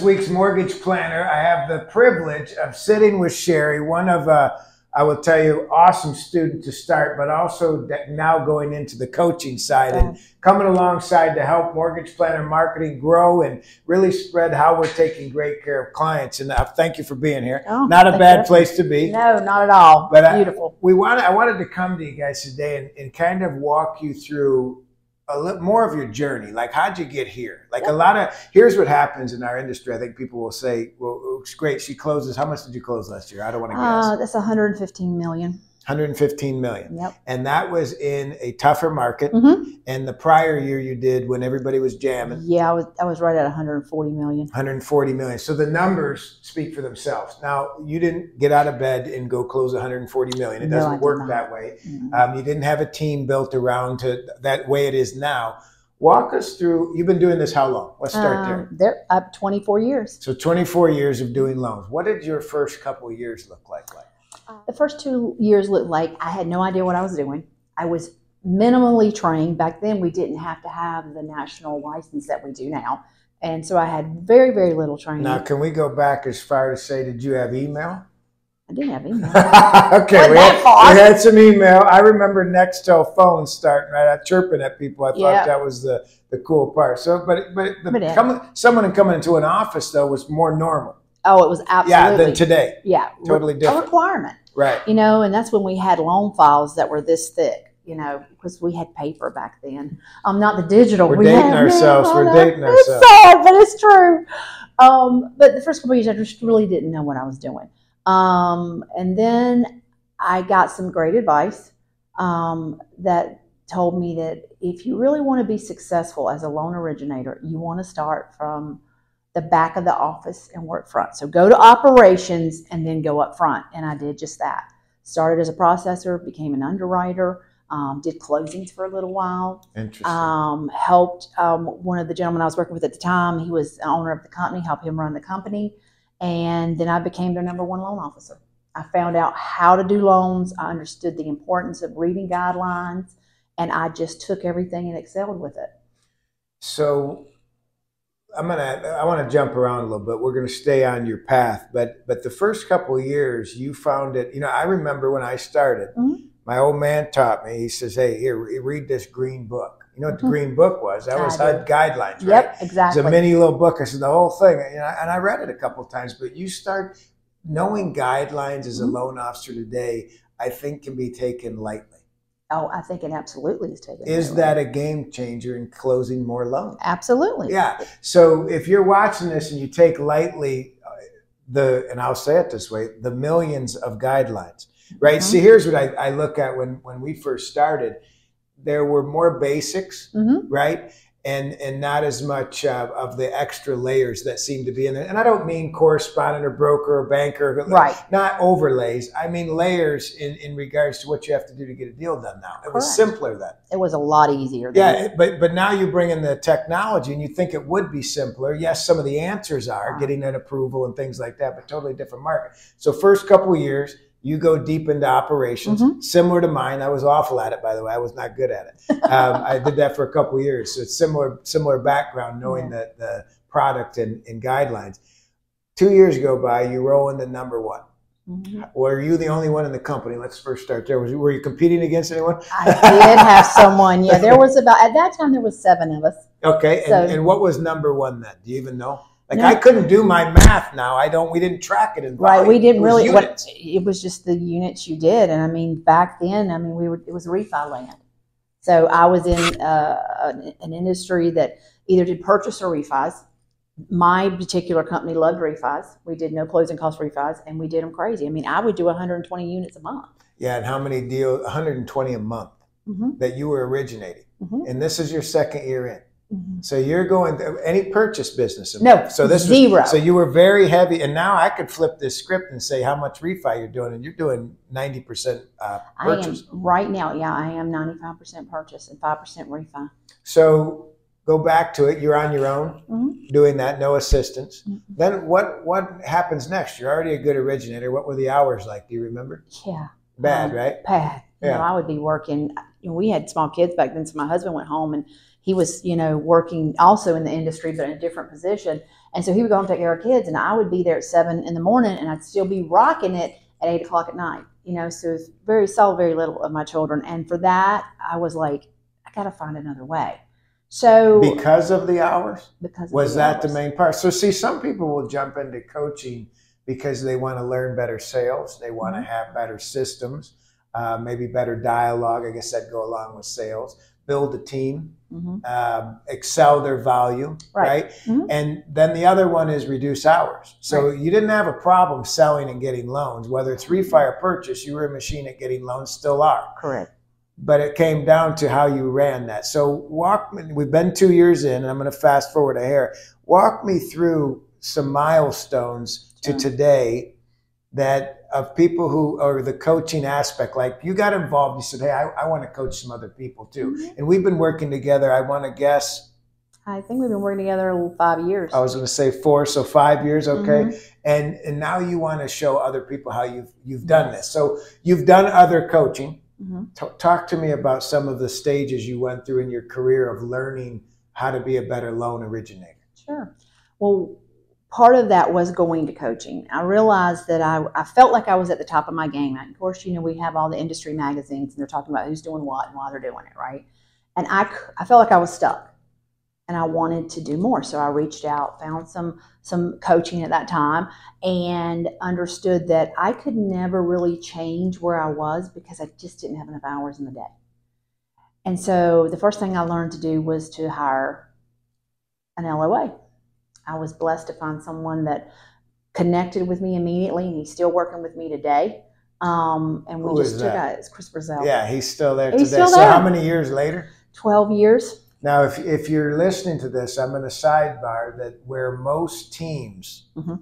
this week's mortgage planner, I have the privilege of sitting with Sherry, one of, uh, I will tell you, awesome student to start, but also now going into the coaching side and coming alongside to help mortgage planner marketing grow and really spread how we're taking great care of clients. And uh, thank you for being here. Oh, Not a bad you. place to be. No, not at all. But I- Beautiful. we want I wanted to come to you guys today and, and kind of walk you through a little more of your journey. Like, how'd you get here? Like, a lot of here's what happens in our industry. I think people will say, "Well, it's great. She closes. How much did you close last year? I don't want to Uh, guess. that's 115 million. 115 million. Yep. And that was in a tougher market. hmm And the prior year you did when everybody was jamming. Yeah, I was I was right at 140 million. 140 million. So the numbers speak for themselves. Now, you didn't get out of bed and go close 140 million. It No, doesn't work that way. Mhm. Um, you didn't have a team built around to that way it is now. Walk us through. You've been doing this how long? Let's start there. Um, they're up 24 years. So 24 years of doing loans. What did your first couple of years look like? Like The first two years looked like I had no idea what I was doing. I was minimally trained. Back then, we didn't have to have the national license that we do now. And so I had very, very little training. now, can we go back as far to say, did you have email? I didn't have email. okay, we had, we had some email. I remember Nextel phones starting right out chirping at people. I thought Yeah. that was the, the cool part. So, but but, the, But it- coming, someone coming into an office though was more normal. Oh, it was absolutely. Yeah, than today. yeah, Totally a different. requirement. Right. you know, and that's when we had loan files that were this thick, you know, because we had paper back then. Um, not the digital. We're we dating ourselves. We're know. dating ourselves. It's sad, but it's true. Um, but the first couple of years, I just really didn't know what I was doing. Um, and then I got some great advice um, that told me that if you really want to be successful as a loan originator, you want to start from the back of the office and work front. So go to operations and then go up front. And I did just that. Started as a processor, became an underwriter, um, did closings for a little while, Interesting. um, helped um, one of the gentlemen I was working with at the time. He was the owner of the company, helped him run the company. And then I became their number one loan officer. I found out how to do loans. I understood the importance of reading guidelines, and I just took everything and excelled with it. So I'm gonna I want to jump around a little bit. We're gonna stay on your path, but but the first couple of years you found it. You know, I remember when I started. Mhm. My old man taught me. He says, "Hey, here, read this green book." You know what the Mhm. green book was? That I was. HUD guidelines, right? Yep, It's a mini little book. I said the whole thing, you know, and I read it a couple of times. But you start knowing guidelines as a Mhm. loan officer today. I think can be taken lightly. Oh, I think it absolutely is taken. Is that a game changer in closing more loans? absolutely? Yeah. So if you're watching this and you take lightly uh, the, and I'll say it this way, the millions of guidelines, right? Mhm. See, here's what I, I look at when when we first started. There were more basics, hmm right? And and not as much uh, of the extra layers that seem to be in there. And I don't mean correspondent or broker or banker, Right. Not overlays. I mean layers in in regards to what you have to do to get a deal done. Now it was simpler then. It was a lot easier. Yeah, it- but but now you bring in the technology, and you think it would be simpler. Yes, some of the answers are Wow. getting an approval and things like that, but totally different market. So first couple of years, you go deep into operations, Mhm. similar to mine. I was awful at it, by the way. I was not good at it. Um, I did that for a couple of years, so it's similar similar background, knowing the the product and, and guidelines. Two years go by, you roll into number one. Mhm. Were you the only one in the company? Let's first start there. Was were you competing against anyone? I did have someone. Yeah, there was about at that time there was seven of us. Okay, and, and what was number one then? Do you even know? Like No. I couldn't do my math now. I don't. We didn't track it in Right, we didn't It was really. What it was just the units you did, and I mean back then, I mean we were it was refi land. So I was in uh, an, an industry that either did purchase or refis. My particular company loved refis. We did no closing cost refis, and we did them crazy. I mean, I would do 120 units a month. Yeah, and how many deals? 120 a month Mhm, that you were originating, mhm, and this is your second year in. Mhm. So you're going any purchase business? No. So this zero. Was, so you were very heavy, and now I could flip this script and say how much refi you're doing, and you're doing 90 percent uh, I am right now. Yeah, I am 95% purchase and 5% refi. So go back to it. You're on your own Mhm. doing that, no assistance. Mhm. Then what? What happens next? You're already a good originator. What were the hours like? Do you remember? Yeah. Bad, Um, right? Bad. You know, Yeah. I would be working. You know, we had small kids back then, so my husband went home and he was, you know, working also in the industry, but in a different position. And so he would go home and take care of kids, and I would be there at seven in the morning, and I'd still be rocking it at eight o'clock at night. You know, so it's very saw very little of my children, and for that, I was like, I got to find another way. So because of the hours, because of was the that the main part? So see, some people will jump into coaching because they want to learn better sales, they want Mm-hmm. to have better systems, uh, maybe better dialogue. I guess that go along with sales. Build a team, Mhm. um, excel their value, Right. right? Mhm. And then the other one is reduce hours. So you didn't have a problem selling and getting loans, whether it's refi or purchase. You were a machine at getting loans, still are. Correct. But it came down to how you ran that. So walk. me- We've been two years in, and I'm going to fast forward a hair. Walk me through some milestones to Sure. today that of people who or the coaching aspect like you got involved you said hey i, I want to coach some other people too Mhm. and we've been working together i want to guess I think we've been working together five years. I was going to say four, so five years, okay. Mhm. And and now you want to show other people how you've you've done this. So you've done other coaching. Mhm. T- talk to me about some of the stages you went through in your career of learning how to be a better loan originator. Sure. Well, part of that was going to coaching. I realized that I, I felt like I was at the top of my game. And of course, you know, we have all the industry magazines and they're talking about who's doing what and why they're doing it, right? And I, I felt like I was stuck and I wanted to do more. So I reached out, found some, some coaching at that time and understood that I could never really change where I was because I just didn't have enough hours in the day. And so the first thing I learned to do was to hire an LOA. I was blessed to find someone that connected with me immediately, and he's still working with me today. Um, and we Who just took out it's Chris Brazell. Yeah, he's still there He's today. still so how many years later? Twelve years. Now, if if you're listening to this, I'm going to sidebar that where most teams Mhm.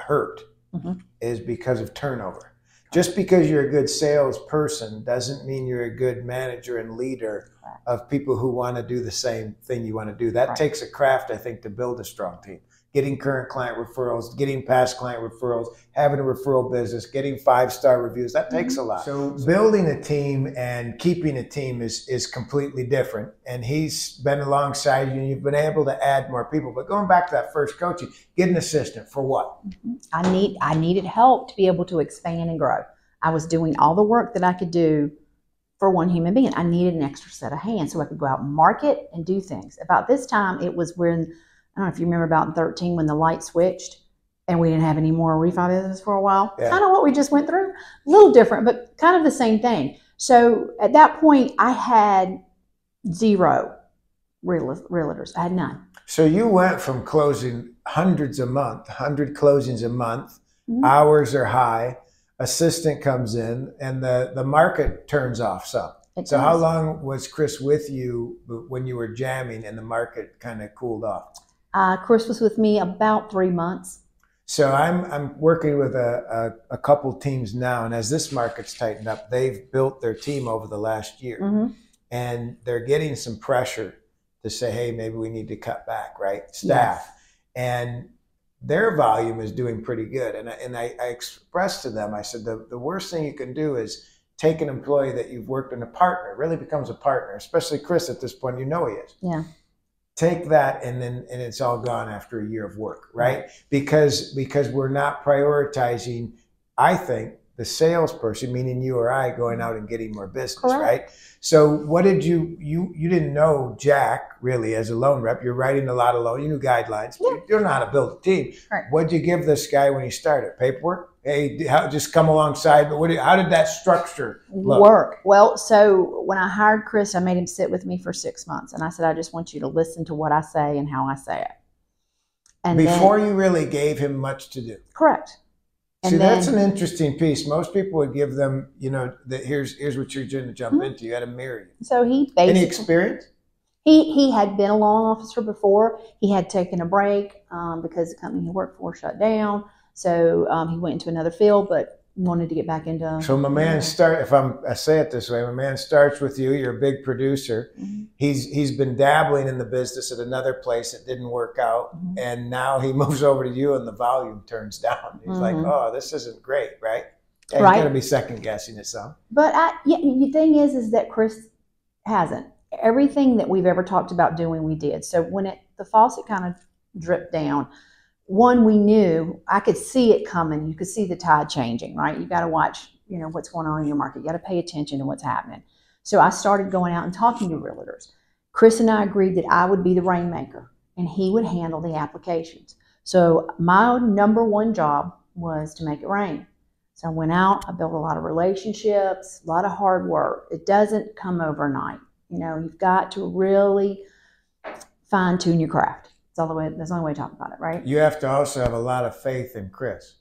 hurt Mhm. is because of turnover. Just because you're a good salesperson doesn't mean you're a good manager and leader of people who want to do the same thing you want to do. That Right. takes a craft, I think, to build a strong team. Getting current client referrals, getting past client referrals, having a referral business, getting five star reviews. That takes mm-hmm. a lot. So building a team and keeping a team is is completely different. And he's been alongside you, and you've been able to add more people. But going back to that first coaching, get an assistant for what? Mm-hmm. I need I needed help to be able to expand and grow. I was doing all the work that I could do for one human being. I needed an extra set of hands so I could go out and market and do things. About this time, it was when I don't know if you remember about in 13 when the light switched and we didn't have any more refi business for a while. Yeah. Kind of what we just went through. A little different, but kind of the same thing. So at that point, I had zero real, realtors. I had none. So you went from closing hundreds a month, hundred closings a month. Mhm. Hours are high. Assistant comes in, and the the market turns off some. It So how long was Chris with you when you were jamming and the market kind of cooled off? Uh, Chris was with me about three months. So I'm I'm working with a, a, a couple teams now, and as this market's tightened up, they've built their team over the last year, Mhm. and they're getting some pressure to say, hey, maybe we need to cut back, right? Staff, and their volume is doing pretty good. And I, and I, I expressed to them, I said, the, the worst thing you can do is take an employee that you've worked in a partner, really becomes a partner, especially Chris at this point, you know he is. Yeah. Take that and then and it's all gone after a year of work, right? Because because we're not prioritizing, I think, the salesperson, meaning you or I, going out and getting more business, Correct. right? So what did you you you didn't know Jack really as a loan rep? You're writing a lot of loan. You knew guidelines. Yeah. You don't know how to build a team. Right. What'd you give this guy when he started? Paperwork? Hey, how, just come alongside. But what? Did, how did that structure look? work. Well, so when I hired Chris, I made him sit with me for six months, and I said, "I just want you to listen to what I say and how I say it." And Before then, you really gave him much to do. correct. And See, then, that's an interesting piece. Most people would give them, you know, that here's here's what you're going to jump Mhm. into. You had to mirror you. so he basically Any experience? he he had been a loan officer before. He had taken a break um, because the company he worked for shut down. So um, he went into another field, but wanted to get back into. So my man start. If I'm, I say it this way, my man starts with you. You're a big producer. Mhm. He's he's been dabbling in the business at another place that didn't work out, Mhm. and now he moves over to you, and the volume turns down. He's like, Mhm. oh, this isn't great, right? Yeah, Right. You're gonna be second guessing it some. But I, yeah, the thing is, is that Chris hasn't. Everything that we've ever talked about doing, we did. So when it the faucet kind of dripped down, one we knew I could see it coming. You could see the tide changing, right? You got to watch, you know, what's going on in your market. You got to pay attention to what's happening. So I started going out and talking to realtors. Chris and I agreed that I would be the rainmaker and he would handle the applications. So my number one job was to make it rain. So I went out, I built a lot of relationships, a lot of hard work. It doesn't come overnight. You know, you've got to really fine tune your craft. That's all the way. That's the only way to talk about it, right? You have to also have a lot of faith in Chris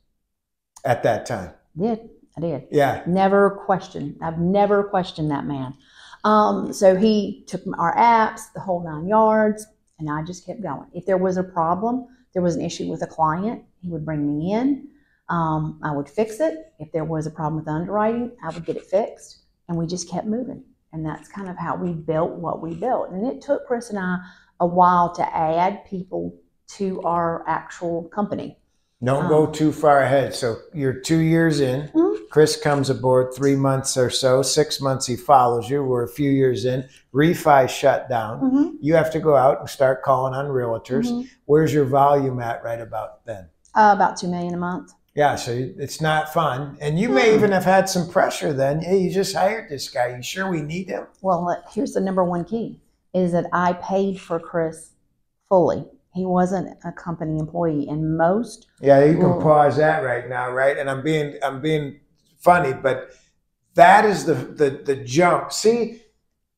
at that time. I did I did? Yeah. Never questioned. I've never questioned that man. Um, so he took our apps, the whole nine yards, and I just kept going. If there was a problem, there was an issue with a client, he would bring me in. Um, I would fix it. If there was a problem with underwriting, I would get it fixed. And we just kept moving. And that's kind of how we built what we built. And it took Chris and I a while to add people to our actual company. Don't Um, go too far ahead. So you're two years in. Mhm. Chris comes aboard three months or so. Six months he follows you. We're a few years in. Refi shut down. Mhm. You have to go out and start calling on realtors. Mhm. Where's your volume at right about then? Uh, about two million a month. Yeah, so it's not fun. And you may Hmm. even have had some pressure then. Hey, you just hired this guy. You sure we need him? Well, here's the number one key is that I paid for Chris fully. He wasn't a company employee, and most Yeah, you can pause that right now, right? And I'm being I'm being funny, but that is the the the jump. See,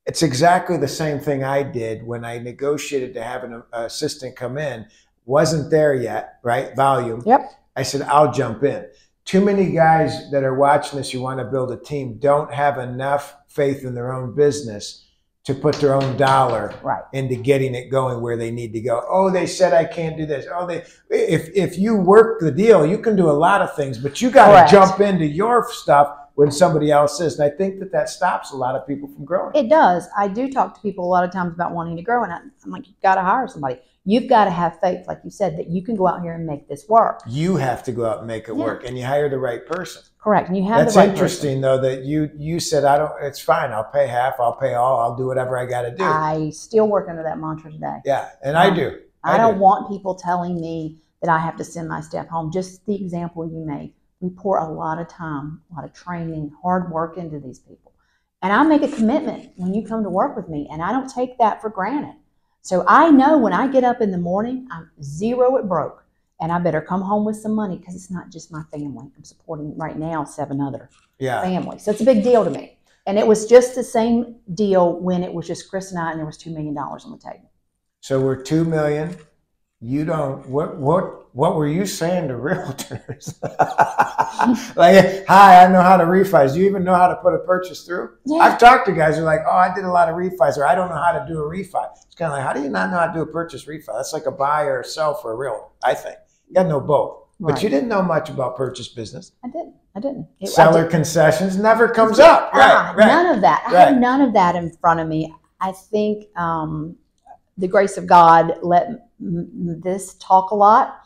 it's exactly the same thing I did when I negotiated to have an uh, assistant come in. Wasn't there yet, right? Volume. Yep. I said I'll jump in. Too many guys that are watching this, you want to build a team, don't have enough faith in their own business to put their own dollar right. into getting it going where they need to go. Oh, they said I can't do this. Oh, they if if you work the deal, you can do a lot of things, but you got to jump into your stuff when somebody else is. And I think that that stops a lot of people from growing. It does. I do talk to people a lot of times about wanting to grow, and I, I'm like, you've got to hire somebody. You've got to have faith, like you said, that you can go out here and make this work. you have to go out and make it Yeah. work, and you hire the right person. Correct. And you have That's the right interesting, though, that you you said I don't. It's fine. I'll pay half. I'll pay all. I'll do whatever I got to do. I still work under that mantra today. yeah, and I Um, do. I, I don't do. want people telling me that I have to send my staff home. Just the example you made. We pour a lot of time, a lot of training, hard work into these people. And I make a commitment when you come to work with me, and I don't take that for granted. So I know when I get up in the morning, I'm zero at broke, and I better come home with some money because it's not just my family. I'm supporting right now seven other Yeah. families. So it's a big deal to me. And it was just the same deal when it was just Chris and I, and there was $2 million on the table. So we're two million. You don't. What what what were you saying to realtors? like, hi, I know how to refi. Do you even know how to put a purchase through? Yeah. I've talked to guys who are like, oh, I did a lot of refis, or I don't know how to do a refi. It's kind of like, how do you not know how to do a purchase refi? That's like a buy or a sell for a realtor. I think you got to know both. But you didn't know much about purchase business. I didn't. I didn't. It- I Seller didn't. concessions never comes up. Right, Ah, right. None of that. I Right. had none of that in front of me. I think um, the grace of God let this talk a lot.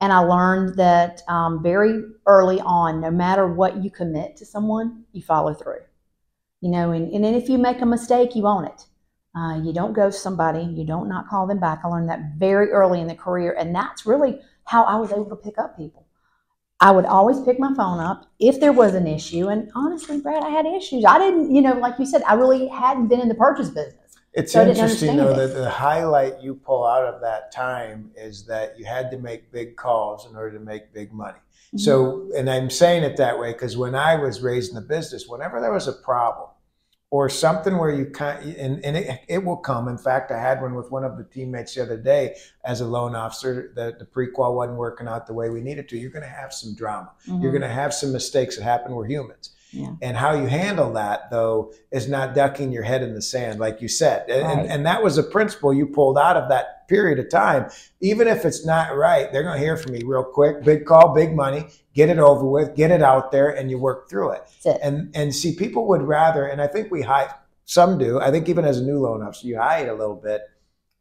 And I learned that um, very early on, no matter what you commit to someone, you follow through. You know, and, and if you make a mistake, you own it. Uh, you don't ghost somebody. You don't not call them back. I learned that very early in the career, and that's really how I was able to pick up people. I would always pick my phone up if there was an issue. And honestly, Brad, I had issues. I didn't, you know, like you said, I really hadn't been in the purchase business. It's So interesting though that the highlight you pull out of that time is that you had to make big calls in order to make big money. Mm-hmm. So, and I'm saying it that way because when I was raised in the business, whenever there was a problem or something where you kind and, and it, it will come. In fact, I had one with one of the teammates the other day as a loan officer. The, the prequal wasn't working out the way we needed to. You're going to have some drama. Mhm. You're going to have some mistakes that happen. We're humans. Yeah. And how you handle that, though, is not ducking your head in the sand, like you said. And, Right. and, and that was a principle you pulled out of that period of time. Even if it's not right, they're going to hear from me real quick. Big call, big money. Get it over with. Get it out there, and you work through it. It. And and see, people would rather, and I think we hide. Some do. I think even as a new loan officer, you hide a little bit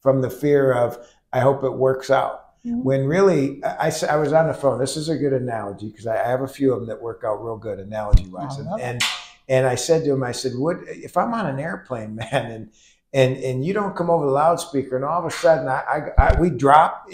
from the fear of I hope it works out Mhm. when really I I was on the phone this is a good analogy because I, I have a few of them that work out real good analogy wise and, and and i said to him i said what if i'm on an airplane man and and and you don't come over the loudspeaker, and all of a sudden, I, I, I we drop.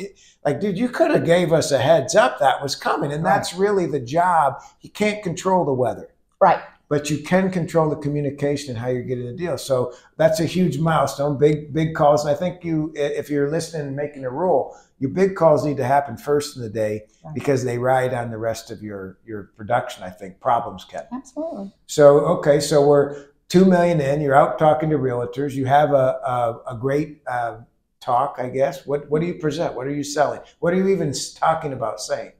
Like, dude, you could have gave us a heads up that was coming, and Right. that's really the job. You can't control the weather, Right. but you can control the communication and how you're getting the deal. So that's a huge milestone. Big big calls. And I think you, if you're listening and making a rule, your big calls need to happen first in the day Right. because they ride on the rest of your your production. I think problems can. Absolutely. So okay, so we're two million in. You're out talking to realtors. You have a a, a great uh, talk, I guess. What what do you present? What are you selling? What are you even talking about saying?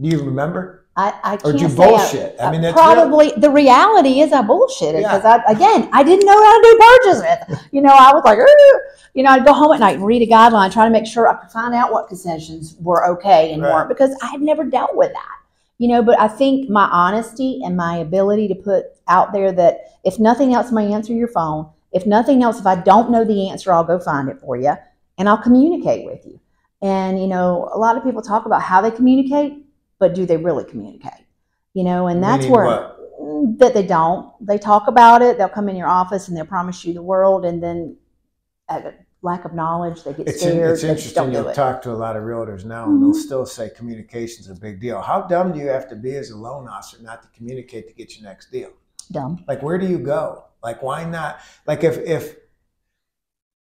Do you remember? I, I Or can't do you say I- bullshit? I mean, I it's real- probably the reality is I bullshitted Yeah. because I again I didn't know how to do purchases. You know, I was like, "Ooh." you know, I'd go home at night and read a guideline, try to make sure I could find out what concessions were okay and Right. weren't because I had never dealt with that. You know, but I think my honesty and my ability to put out there that if nothing else, my answer your phone. If nothing else, if I don't know the answer, I'll go find it for you and I'll communicate with you. And you know, a lot of people talk about how they communicate, but do they really communicate? You know, and that's Meaning where what? Mm, that they don't. They talk about it. They'll come in your office and they'll promise you the world, and then at a lack of knowledge, they get It's, in- scared. it's they interesting. You'll talk to a lot of realtors now, and they'll Mhm. still say communication's a big deal. How dumb do you have to be as a loan officer not to communicate to get your next deal? Dumb. Like, where do you go? Like, why not? Like, if if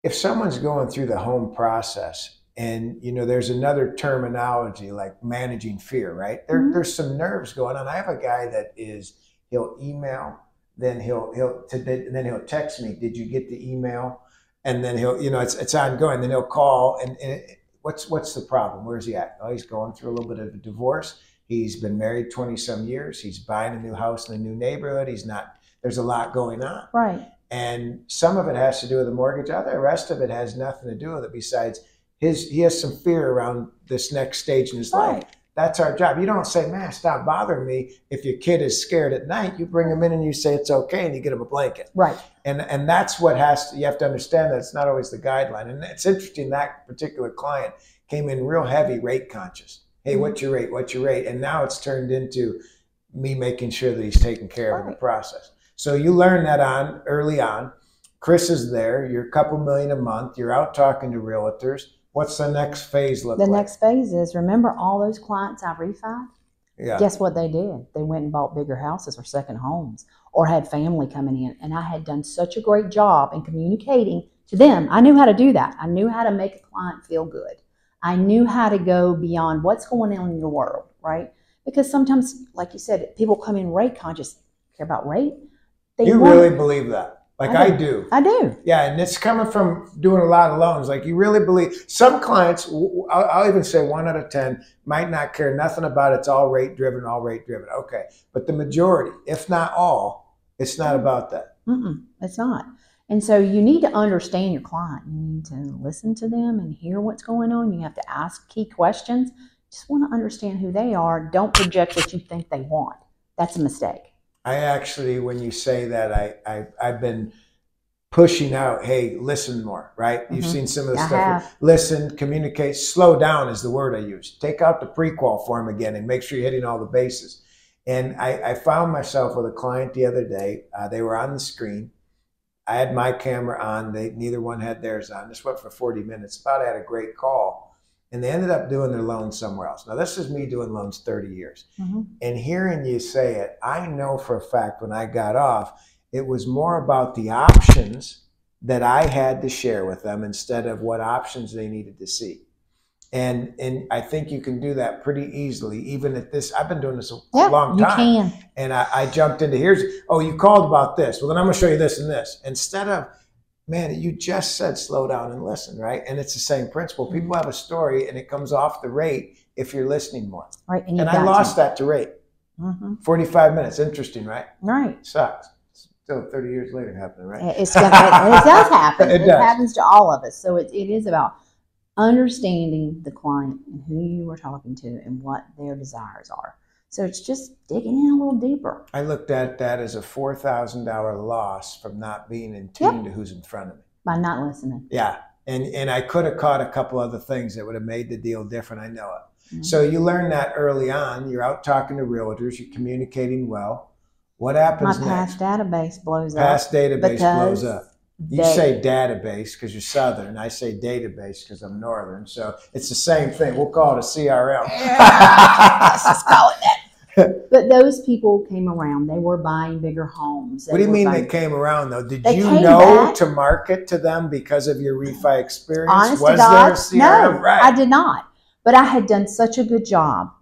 if someone's going through the home process, and you know, there's another terminology like managing fear, right? There, Mhm. there's some nerves going on. I have a guy that is he'll email, then he'll he'll to, then he'll text me. Did you get the email? And then he'll, you know, it's it's ongoing. Then he'll call, and, and it, what's what's the problem? Where's he at? Oh, he's going through a little bit of a divorce. He's been married twenty some years. He's buying a new house in a new neighborhood. He's not. There's a lot going on, Right. and some of it has to do with the mortgage. Other rest of it has nothing to do with it. Besides, his he has some fear around this next stage in his life. That's our job. You don't say, "Man, stop bothering me." If your kid is scared at night, you bring him in and you say it's okay, and you get him a blanket. Right. and and that's what has to, you have to understand that it's not always the guideline. And it's interesting that particular client came in real heavy rate conscious. Hey what's your rate? What's your rate? And now it's turned into me making sure that he's taken care of in the process. So you learn that on early on. Chris is there. You're a couple million a month. You're out talking to realtors what's the next phase look The like The next phase is remember all those clients I refied? yeah Guess what they did? They went and bought bigger houses or second homes or had family coming in. And I had done such a great job in communicating to them. I knew how to do that. I knew how to make a client feel good. I knew how to go beyond what's going on in your world, right? Because sometimes, like you said, people come in rate conscious, care about rate. They you want- really believe that like I i do. I do. Yeah, and it's coming from doing a lot of loans. Like you really believe some clients. I'll, I'll even say one out of ten might not care nothing about it. it's all rate driven, all rate driven. Okay, but the majority, if not all, it's not about that. Mm-mm, it's not. And so you need to understand your client. You need to listen to them and hear what's going on. You have to ask key questions. Just want to understand who they are. Don't project what you think they want. That's a mistake. I actually, when you say that, I, I I've been pushing out. Hey, listen more. Right? You've Mhm. seen some of the I stuff. have. Listen, communicate, slow down is the word I use. Take out the prequal form again and make sure you're hitting all the bases. And I, I found myself with a client the other day. Uh, they were on the screen. I had my camera on. They neither one had theirs on. This went for 40 minutes. Thought I had a great call, and they ended up doing their loan somewhere else. Now this is me doing loans 30 years, Mhm. and hearing you say it, I know for a fact when I got off, it was more about the options that I had to share with them instead of what options they needed to see. And and I think you can do that pretty easily, even at this. I've been doing this a Yeah, long you time can. and I, I jumped into here's oh you called about this well then i'm going to show you this and this instead of man you just said slow down and listen right and it's the same principle Mm-hmm. people have a story and it comes off the rate if you're listening more Right. And, and i lost to. that to rate Mhm. 45 minutes interesting right Right. sucks still 30 years later happening right It's it does happen. It It, does. happens to all of us. So it, it is about understanding the client and who you are talking to and what their desires are. So it's just digging in a little deeper. i looked at that as a $4000 loss from not being in tune to who's in front of me by not listening. yeah and and i could have caught a couple other things that would have made the deal different i know it Mhm. So you learn that early on. You're out talking to realtors. You're communicating well. What happens My next? past database blows Past up Past database blows up. You They- say database because you're Southern. I say database because I'm Northern. So it's the same thing. We'll call it a CRM. Let's just call it that. But those people came around. They were buying bigger homes. What do you mean buying- they came around though? Did They you know back. to market to them because of your refi experience? Honest Was to God, there a no, right. I did not. But I had done such a good job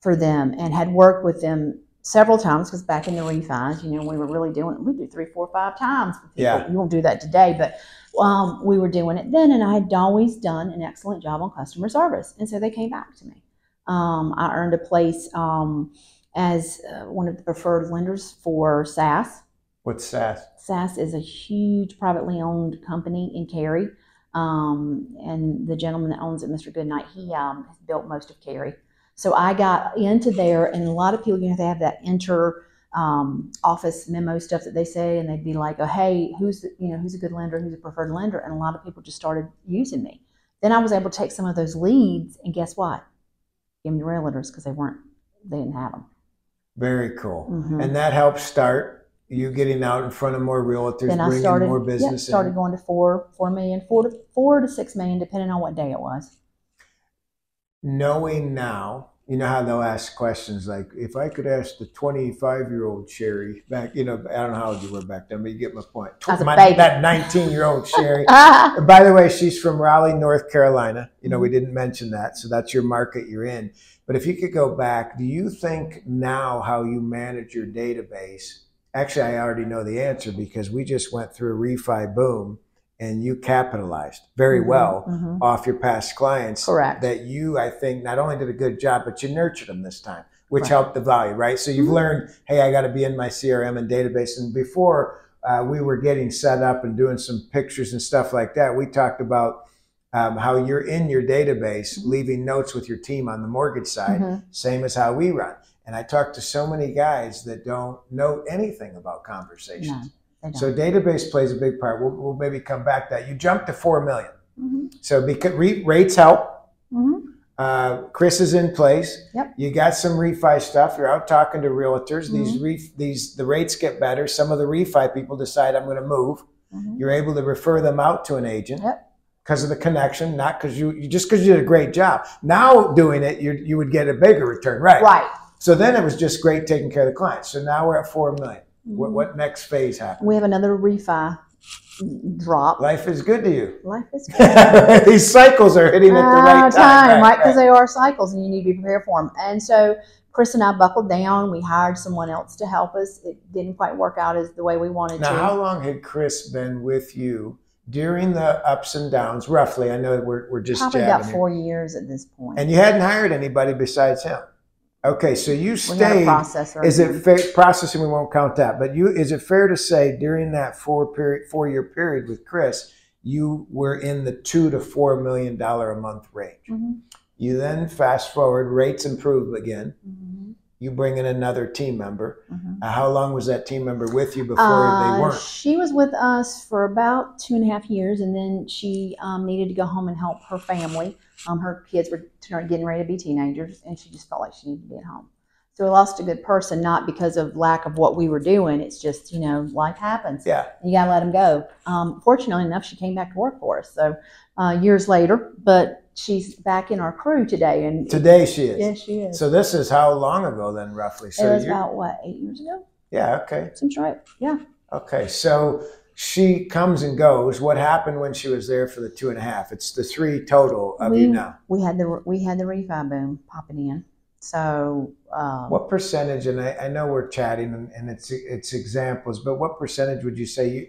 for them and had worked with them several times because back in the refis, you know, we were really doing we do three, four, five times. Yeah. You won't do that today, but um, we were doing it then, and I had always done an excellent job on customer service, and so they came back to me. Um, I earned a place um, as uh, one of the preferred lenders for SAS. What's SAS? SAS is a huge privately owned company in Cary. Um, and the gentleman that owns it, Mr. Goodnight, he um, built most of Cary. So I got into there, and a lot of people, you know, they have that inter um, office memo stuff that they say, and they'd be like, "Oh, hey, who's the, you know who's a good lender, who's a preferred lender?" And a lot of people just started using me. Then I was able to take some of those leads, and guess what? Give them to realtors because they weren't, they didn't have them. Very cool. Mhm. And that helps start you getting out in front of more realtors, then I bringing started more business started in. going to four four million four to four to six million depending on what day it was Knowing now, you know how they'll ask questions like, if I could ask the 25 year old Sherry back, you know, I don't know how old you were back then, but you get my point. My- baby. That 19 year old Sherry. ah, By the way, she's from Raleigh, North Carolina. You know, Mm-hmm. we didn't mention that. So that's your market you're in. But if you could go back, do you think now how you manage your database? Actually, I already know the answer because we just went through a refi boom and you capitalized very well mhm. off your past clients. Correct. That you, I think, not only did a good job, but you nurtured them this time, which Right. helped the value, right? So you've Mhm. learned, hey, I got to be in my CRM and database. And before uh, we were getting set up and doing some pictures and stuff like that, we talked about um, how you're in your database, Mhm. leaving notes with your team on the mortgage side, Mhm. same as how we run. And I talk to so many guys that don't know anything about conversations. No, they don't. So database plays a big part. We'll, we'll maybe come back to that. You jumped to four million. Mhm. So because re, rates help. Mhm. Uh, Chris is in place. Yep. You got some refi stuff. You're out talking to realtors. These Mm-hmm. re, these the rates get better. Some of the refi people decide I'm going to move. Mhm. You're able to refer them out to an agent Yep. because of the connection, not because you, you just because you did a great job. Now doing it, you you would get a bigger return, right? Right. So then it was just great taking care of the clients. So now we're at four million. What what next phase happened? We have another refi drop. Life is good to you. Life is good. These cycles are hitting at the right Ah, time, right? Because they are cycles, and you need to be prepared for them. And so Chris and I buckled down. We hired someone else to help us. It didn't quite work out as the way we wanted Now, to. how long had Chris been with you during the ups and downs? Roughly, I know we're, we're just Probably about here. four years at this point. And you hadn't hired anybody besides him. Okay, so you stayed. processor. Is it fair processing? We won't count that. But you, is it fair to say during that four period, four year period with Chris, you were in the two to four million dollar a month range? Mhm. You then fast forward, rates improve again. Mhm. You bring in another team member. Mhm. Uh, how long was that team member with you before Uh, they weren't? She was with us for about two and a half years, and then she um, needed to go home and help her family. Um, her kids were getting ready to be teenagers, and she just felt like she needed to be at home. So we lost a good person, not because of lack of what we were doing. It's just you know life happens. Yeah. You gotta let them go. Um, fortunately enough, she came back to work for us. So uh, years later, but she's back in our crew today, and Today she is. yes, she is. So this is how long ago then, roughly? So it was about what eight years ago. yeah, okay, Seems right. Yeah. okay. So she comes and goes. What happened when she was there for the two and a half? It's the three total of you We- now. we had the we had the refi boom popping in. So um, What percentage? And I, I know we're chatting and, and it's it's examples, but what percentage would you say you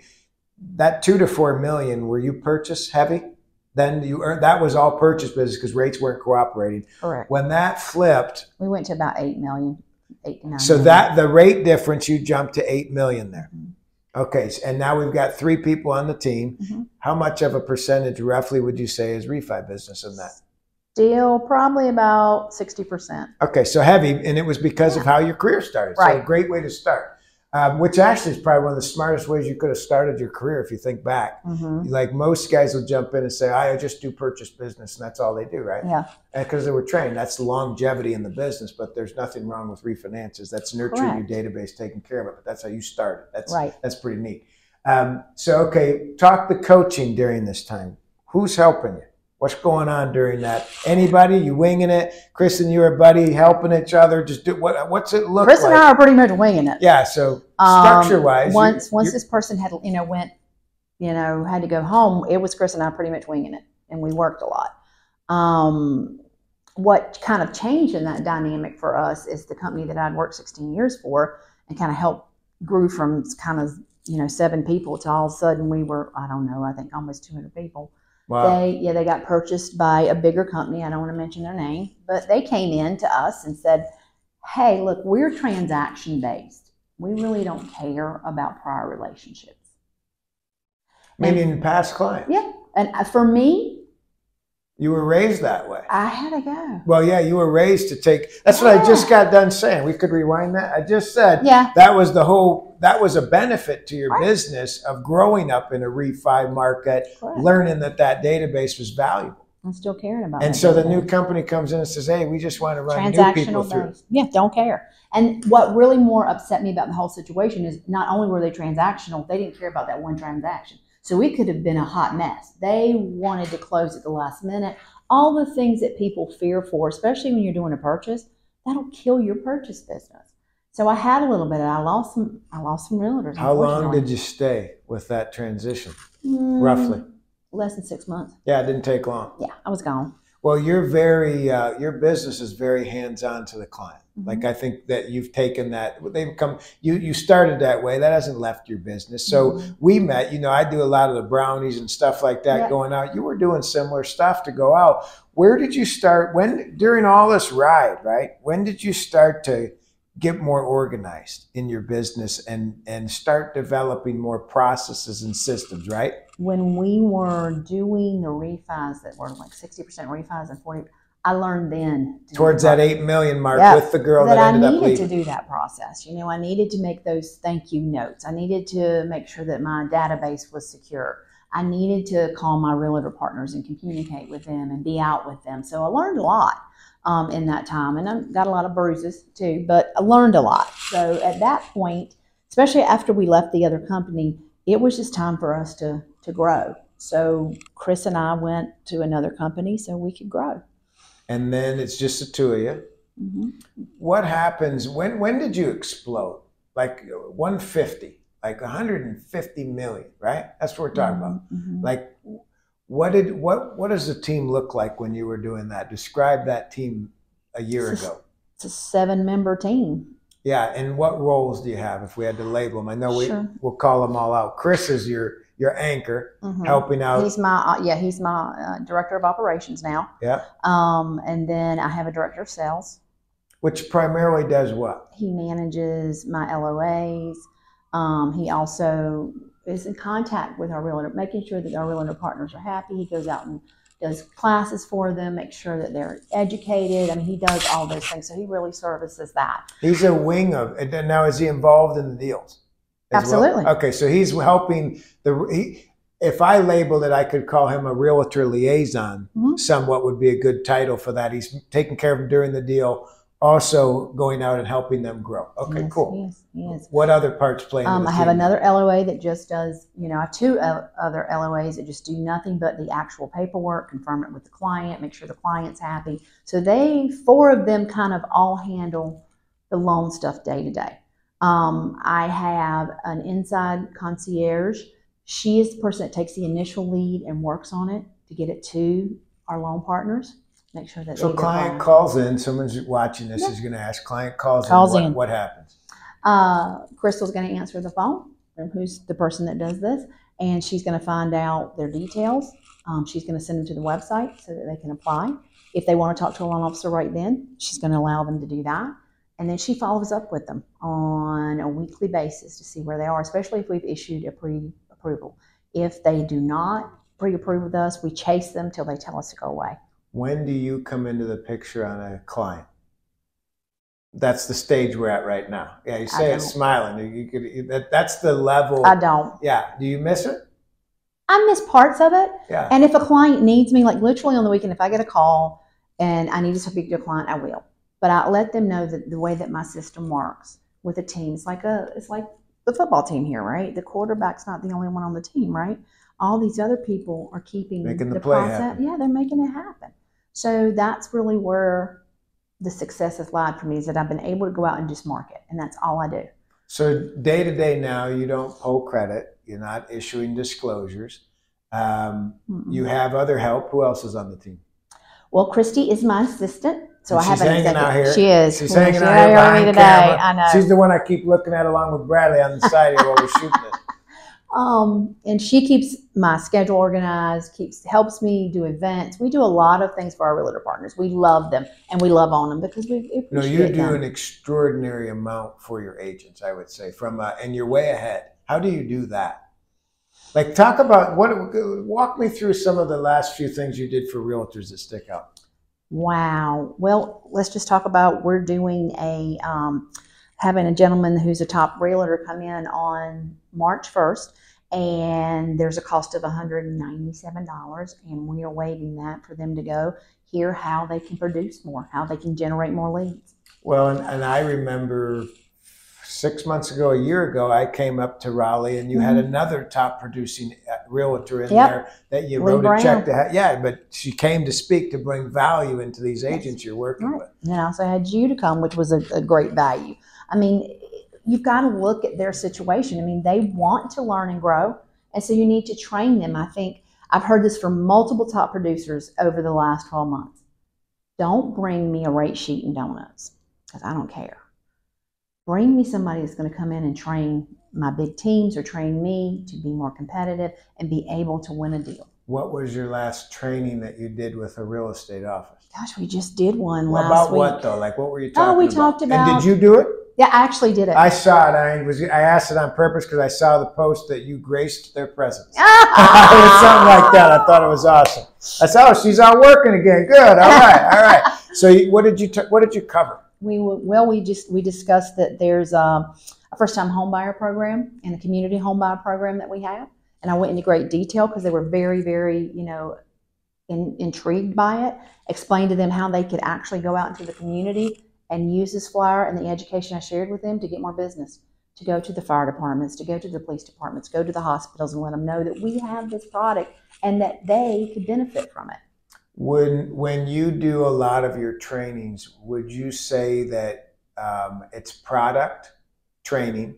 that two to four million were you purchase heavy? Then you earned that was all purchase business because rates weren't cooperating. correct. When that flipped, We went to about eight million, eight to nine. so million. that the rate difference you jumped to eight million there. Mhm. Okay, and now we've got three people on the team. Mhm. How much of a percentage, roughly, would you say is refi business in that? still probably about sixty percent. Okay, so heavy, and it was because of how your career started. So a Right. great way to start. Um, which actually is probably one of the smartest ways you could have started your career if you think back. Mm-hmm. Like most guys will jump in and say, "I just do purchase business," and that's all they do, right? Yeah, Because they were trained. That's longevity in the business. But there's nothing wrong with refinances. That's nurturing Correct. your database, taking care of it. But that's how you started. That's right. that's pretty neat. Um, so, okay, talk the coaching during this time. Who's helping you? What's going on during that? Anybody? You winging it? Chris and you are buddy helping each other. Just do what? What's it look like? Chris like? and I are pretty much winging it. yeah. So Um, structure wise, once once this person had you know went you know had to go home it was chris and i pretty much winging it and we worked a lot um, what kind of changed in that dynamic for us is the company that i'd worked 16 years for and kind of helped grew from kind of you know seven people to all of a sudden we were i don't know i think almost 200 people wow. they yeah they got purchased by a bigger company i don't want to mention their name but they came in to us and said hey look we're transaction based we really don't care about prior relationships And- meaning past clients. yeah and uh, for me You were raised that way. i had to go Well, yeah, you were raised to take. That's what I just got done saying. We could rewind that. I just said yeah that was the whole. That was a benefit to your Right. business of growing up in a refi market, correct. learning that that database was valuable. i'm still caring about And so the new company comes in and says, "Hey, we just want to run new people transactional through." Yeah, don't care. And what really more upset me about the whole situation is not only were they transactional, they didn't care about that one transaction. So we could have been a hot mess. They wanted to close at the last minute. All the things that people fear for, especially when you're doing a purchase, that'll kill your purchase business. So I had a little bit. I lost some. I lost some realtors. How long did you stay with that transition? Mm, roughly? Less than six months. Yeah, it didn't take long. Yeah, I was gone. Well, you're very, uh, your business is very hands-on to the client. Mhm. Like I think that you've taken that. They've come. You you started that way. That hasn't left your business. So Mhm. we met. You know, I do a lot of the brownies and stuff like that Yeah. going out. You were doing similar stuff to go out. Where did you start? When during all this ride, right? When did you start to get more organized in your business and and start developing more processes and systems? Right. When we were doing the refis that were like 60% refis and 40 i learned then to Towards that eight million mark Yeah. with the girl that that, I needed to do that process. You know, I needed to make those thank you notes. I needed to make sure that my database was secure. I needed to call my realtor partners and communicate with them and be out with them. So I learned a lot um, in that time, and I got a lot of bruises too. But I learned a lot. So at that point, especially after we left the other company, it was just time for us to to grow. So Chris and I went to another company so we could grow. and then it's just the two of you. hmm What happens when when did you explode? Like 150, like 150 million, right? That's what we're talking about. Mhm. Like what did what what does the team look like when you were doing that? Describe that team a year It's a- ago. It's a seven member team. Yeah, and what roles do you have if we had to label them? I know we Sure. we'll call them all out. Chris is your your anchor, Mhm. helping out. He's my uh, yeah. He's my uh, director of operations now. Yeah. Um, and then I have a director of sales. which primarily does what? He manages my LOAs. Um, he also is in contact with our realtor, making sure that our realtor partners are happy. He goes out and does classes for them, make sure that they're educated. I mean, he does all those things. So he really services that. He's a wing of. and Now, is he involved in the deals? As well? Absolutely. Okay, so he's helping the. He, if I labeled it, I could call him a realtor liaison. Mhm. Somewhat would be a good title for that. He's taking care of them during the deal, also going out and helping them grow. Okay, Yes, cool. He is. What other parts play? Um, I have team? another LOA that just does, you know, I have two other LOAs that just do nothing but the actual paperwork, confirm it with the client, make sure the client's happy. So they, four of them kind of all handle the loan stuff day to day. Um, I have an inside concierge. She is the person that takes the initial lead and works on it to get it to our loan partners. Make sure that So client calls in. Someone's watching this Yeah. is going to ask. Client calls, Calls in. in. What, what happens? Uh, Crystal's going to answer the phone who's the person that does this, and she's going to find out their details. Um, she's going to send them to the website so that they can apply. If they want to talk to a loan officer right then, she's going to allow them to do that. And then she follows up with them on a weekly basis to see where they are, especially if we've issued a pre approval. If they do not pre approve with us, we chase them till they tell us to go away. When do you come into the picture on a client? That's the stage we're at right now. Yeah, you say it smiling. You could. That, that's the level. I don't. Yeah. Do you miss it? I miss parts of it. Yeah. And if a client needs me, like literally on the weekend, if I get a call and I need to speak to a client, I will. But I let them know that the way that my system works with a team, it's like a, it's like the football team here, right? The quarterback's not the only one on the team, right? All these other people are keeping Making the the, process. happen. Yeah, they're making it happen. So that's really where the success has lied for me is that I've been able to go out and just market, and that's all I do. So day to day now, you don't pull credit. You're not issuing disclosures. Um, you have other help. Who else is on the team? Well, Christy is my assistant, so And I have she's an hanging executive. out here. She is. She's Yeah, hanging she's out here over me behind today. camera. I know. She's the one I keep looking at along with Bradley on the side here while we're shooting it. Um, and she keeps my schedule organized, keeps helps me do events. We do a lot of things for our realtor partners. We love them and we love on them because we appreciate No, you do them. an extraordinary amount for your agents, I would say, from uh, and you're way ahead. How do you do that? Like, talk about what. Walk me through some of the last few things you did for realtors that stick out. Wow. Well, let's just talk about we're doing a um, having a gentleman who's a top realtor come in on March 1st, and there's a cost of $197, and we are waiving that for them to go hear how they can produce more, how they can generate more leads. Well, and, and I remember six months ago, a year ago, I came up to Raleigh, and you had another top producing uh, realtor in Mm-hmm. Yep. there that you Lee wrote a check to. Ha- yeah, but she came to speak to bring value into these agents you're working Right. with. And I also had you to come, which was a, a great value. I mean, you've got to look at their situation. I mean, they want to learn and grow, and so you need to train them. I think I've heard this from multiple top producers over the last 12 months. Don't bring me a rate sheet and donuts because I don't care. Bring me somebody that's going to come in and train my big teams or train me to be more competitive and be able to win a deal. What was your last training that you did with a real estate office? Gosh, we just did one Well, last about week. what though? Like what were you talking about? Oh, we about? talked And about- did you do it? Yeah, I actually did it. I saw it. I was. I asked it on purpose because I saw the post that you graced their presence. Ah! it was something like that. I thought it was awesome. I said, "Oh, she's out working again. Good. All right. All right." So, you- what did you t- What did you cover? We well, we just we discussed that there's um, a first time home buyer program and a community home buyer program that we have, and I went into great detail because they were very very you know in, intrigued by it. Explained to them how they could actually go out into the community and use this flyer and the education I shared with them to get more business. To go to the fire departments, to go to the police departments, go to the hospitals, and let them know that we have this product and that they could benefit from it. When When you do a lot of your trainings, would you say that um, it's product training,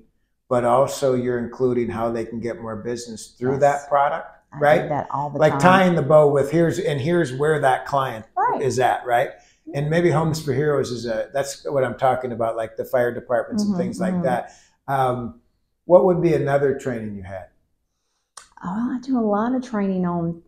but also you're including how they can get more business through Yes. that product? I Right? that all the Like time. tying the bow with here's and here's where that client Right. is at, right? And maybe Homes for Heroes is a that's what I'm talking about, like the fire departments and Mhm, things like mhm. that. Um, what would be another training you had? Oh, I do a lot of training on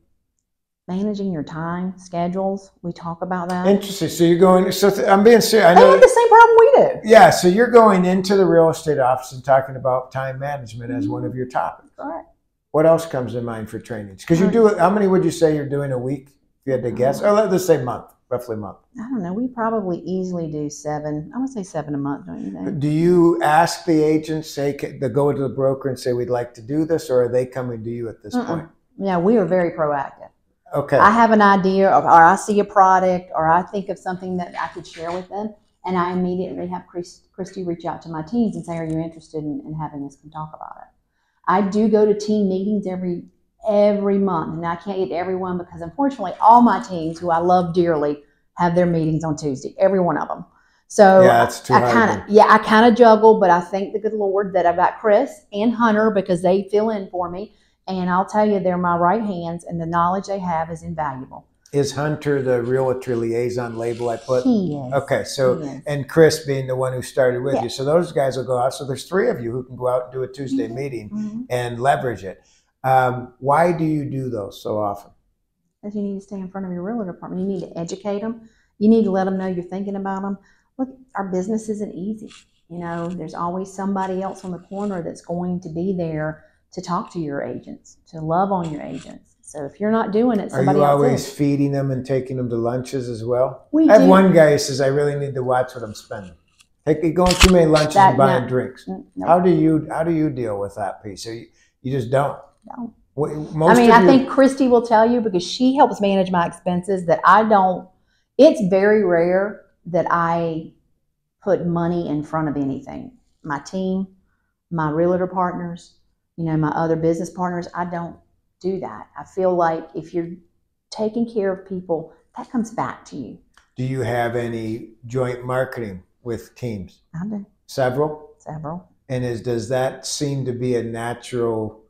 managing your time schedules. We talk about that. Interesting. So you're going. So th- I'm being serious. I they know. have the same problem we do. Yeah. So you're going into the real estate office and talking about time management as one of your topics. Right. What else comes to mind for trainings? Because you do. How many would you say you're doing a week? If you had to guess, or let- let's say month, roughly month. I don't know. We probably easily do seven. I would say seven a month, don't you think? Do you ask the agents say, to go to the broker and say, we'd like to do this, or are they coming to you at this Mm-mm. point? Yeah, we are very proactive. Okay. I have an idea, or, or I see a product, or I think of something that I could share with them, and I immediately have Chris, Christy reach out to my teams and say, "Are you interested in, in having us come talk about it?" I do go to team meetings every every month, and I can't get to everyone because unfortunately, all my teams, who I love dearly, have their meetings on Tuesday. Every one of them. So yeah, I kind of yeah, I kind of juggle, but I thank the good Lord that I've got Chris and Hunter because they fill in for me. And I'll tell you, they're my right hands, and the knowledge they have is invaluable. Is Hunter the realtor liaison label I put? He is. Okay, so He is. and Chris being the one who started with Yeah. you. So those guys will go out. So there's three of you who can go out and do a Tuesday Mhm. meeting Mhm. and leverage it. Um, why do you do those so often? Because you need to stay in front of your realtor department. You need to educate them. You need to let them know you're thinking about them. Look, our business isn't easy. You know, there's always somebody else on the corner that's going to be there to talk to your agents, to love on your agents. So if you're not doing it, Are you always is. feeding them and taking them to lunches as well? We I have do. one guy who says, I really need to watch what I'm spending. Take, you're going too many lunches That- and buying no. drinks. Mm, no, How do you how do you deal with that piece? So you, you just don't. no. What- I mean, I you- think Christy will tell you because she helps manage my expenses that I don't. It's very rare that I put money in front of anything. My team, my realtor partners, you know, my other business partners. I don't do that. I feel like if you're taking care of people, that comes back to you. Do you have any joint marketing with teams? I do. Several? Several. And is does that seem to be a natural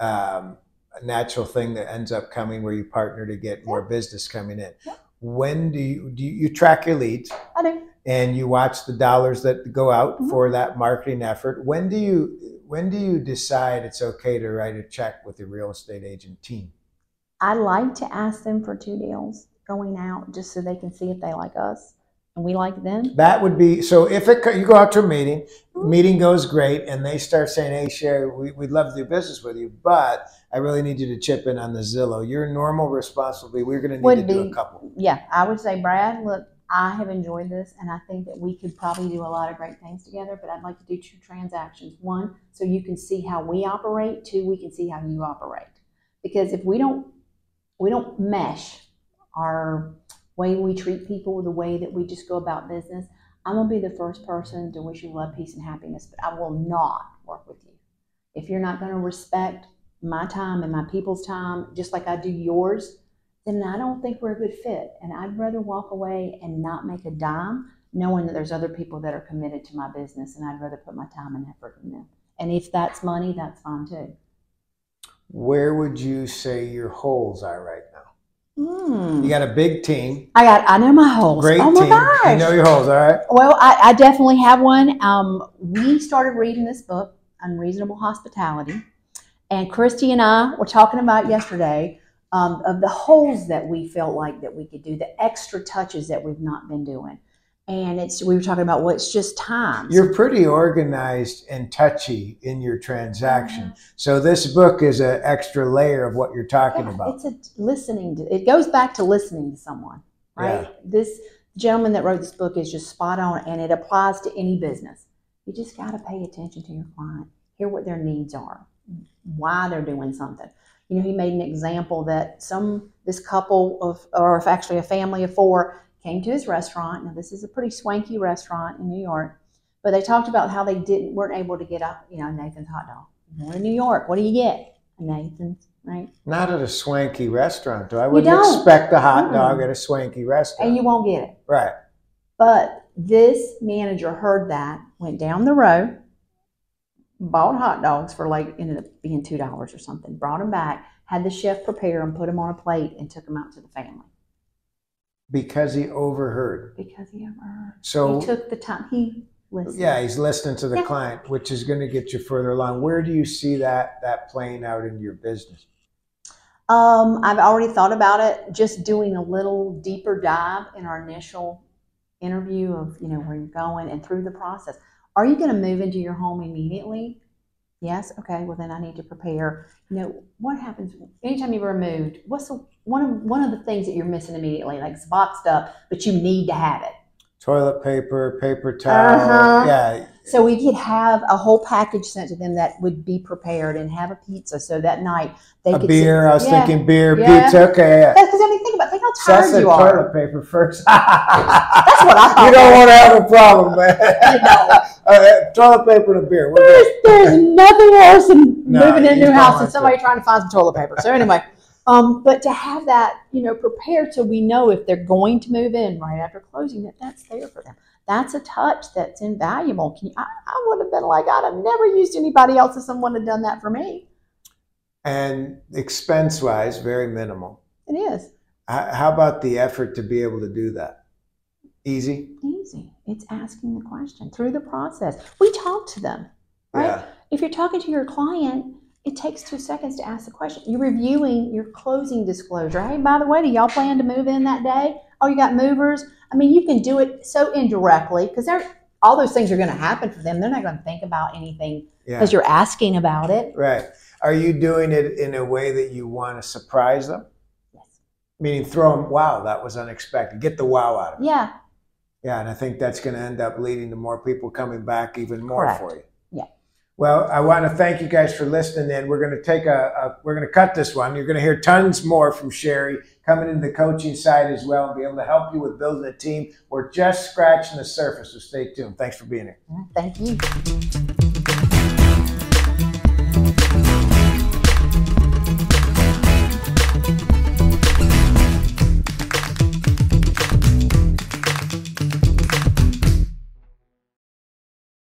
um, a natural thing that ends up coming where you partner to get more business coming in? Yeah. When do you do you, you track your leads? I do. and you watch the dollars that go out Mhm. for that marketing effort. When do you when do you decide it's okay to write a check with the real estate agent team? I like to ask them for two deals going out just so they can see if they like us and we like them. That would be so. If it you go out to a meeting, meeting goes great, and they start saying, "Hey, Sherry, we, we'd love to do business with you, but I really need you to chip in on the Zillow. Your normal responsibility, we're going to need Would to do a couple." Yeah, I would say, Brad, look, I have enjoyed this and I think that we could probably do a lot of great things together, but I'd like to do two transactions. One, so you can see how we operate. Two, we can see how you operate. Because if we don't we don't mesh our way we treat people, the way that we just go about business, I'm gonna be the first person to wish you love, peace, and happiness, but I will not work with you. If you're not gonna respect my time and my people's time, just like I do yours, then I don't think we're a good fit. And I'd rather walk away and not make a dime, knowing that there's other people that are committed to my business, and I'd rather put my time and effort in them. And if that's money, that's fine too. Where would you say your holes are right now? Hmm. You got a big team, I got. I know my holes. great oh my team. gosh. You know your holes, all right? Well, I, I definitely have one. Um, we started reading this book, Unreasonable Hospitality, and Christy and I were talking about yesterday um, of the holes that we felt like that we could do, the extra touches that we've not been doing. And it's we were talking about well, it's just time. You're pretty organized and touchy in your transaction. Uh-huh. So this book is an extra layer of what you're talking Yeah, about. It's a listening. To, it goes back to listening to someone, right? Yeah. This gentleman that wrote this book is just spot on, and it applies to any business. You just got to pay attention to your client, hear what their needs are, why they're doing something. You know, he made an example that some this couple of, or if actually a family of four, came to his restaurant. Now this is a pretty swanky restaurant in New York, but they talked about how they didn't weren't able to get up. You know, Nathan's hot dog. We're in New York. What do you get? A Nathan's, right? Not at a swanky restaurant, though. I wouldn't don't. expect a hot Mm. dog at a swanky restaurant. And you won't get it. right. But this manager heard that, went down the road, bought hot dogs for like ended up being two dollars or something. Brought them back, had the chef prepare them, put them on a plate, and took them out to the family Because he overheard. because he overheard. So, he took the time. He listened. yeah, he's listening to the Yeah. client, which is going to get you further along. Where do you see that that playing out in your business? Um, I've already thought about it. Just doing a little deeper dive in our initial interview of you know where you're going and through the process. Are you going to move into your home immediately? Yes. Okay. Well, then I need to prepare. You know what happens anytime you're moved? What's the, one of one of the things that you're missing immediately? Like it's boxed up, but you need to have it. Toilet paper, paper towel. Uh-huh. Yeah. So we could have a whole package sent to them that would be prepared and have a pizza. So that night they A could beer. sit- I was Yeah. thinking beer, Yeah. pizza. Okay. Yeah. That's because I mean, think about think how So I said you are. toilet paper first. That's what I thought. You don't want to have a problem, man. You know. Uh, toilet paper and a beer. There's, there's nothing worse than No, moving in a new house and somebody trying to find some toilet paper. So anyway, um, but to have that, you know, prepared so we know if they're going to move in right after closing that that's there for them. That's a touch that's invaluable. Can you, I, I would have been like, I'd have never used anybody else if someone had done that for me. And expense wise, very minimal. It is how about the effort to be able to do that? Easy? easy. It's asking the question through the process. We talk to them, right? Yeah. If you're talking to your client, it takes two seconds to ask the question. You're reviewing your closing disclosure. Hey, by the way, do y'all plan to move in that day? Oh, you got movers. I mean, you can do it so indirectly because they're all those things are going to happen for them. They're not going to think about anything Yeah. because you're asking about it. Right. Are you doing it in a way that you want to surprise them? Yes. Meaning throw them, wow, that was unexpected. Get the wow out of it. Yeah. Yeah, and I think that's going to end up leading to more people coming back even more Correct. for you. Yeah. Well, I want to thank you guys for listening in. We're going to take a, a we're going to cut this one. You're going to hear tons more from Sherry coming into the coaching side as well and be able to help you with building a team. We're just scratching the surface, so stay tuned. Thanks for being here. Mm-hmm. Thank you.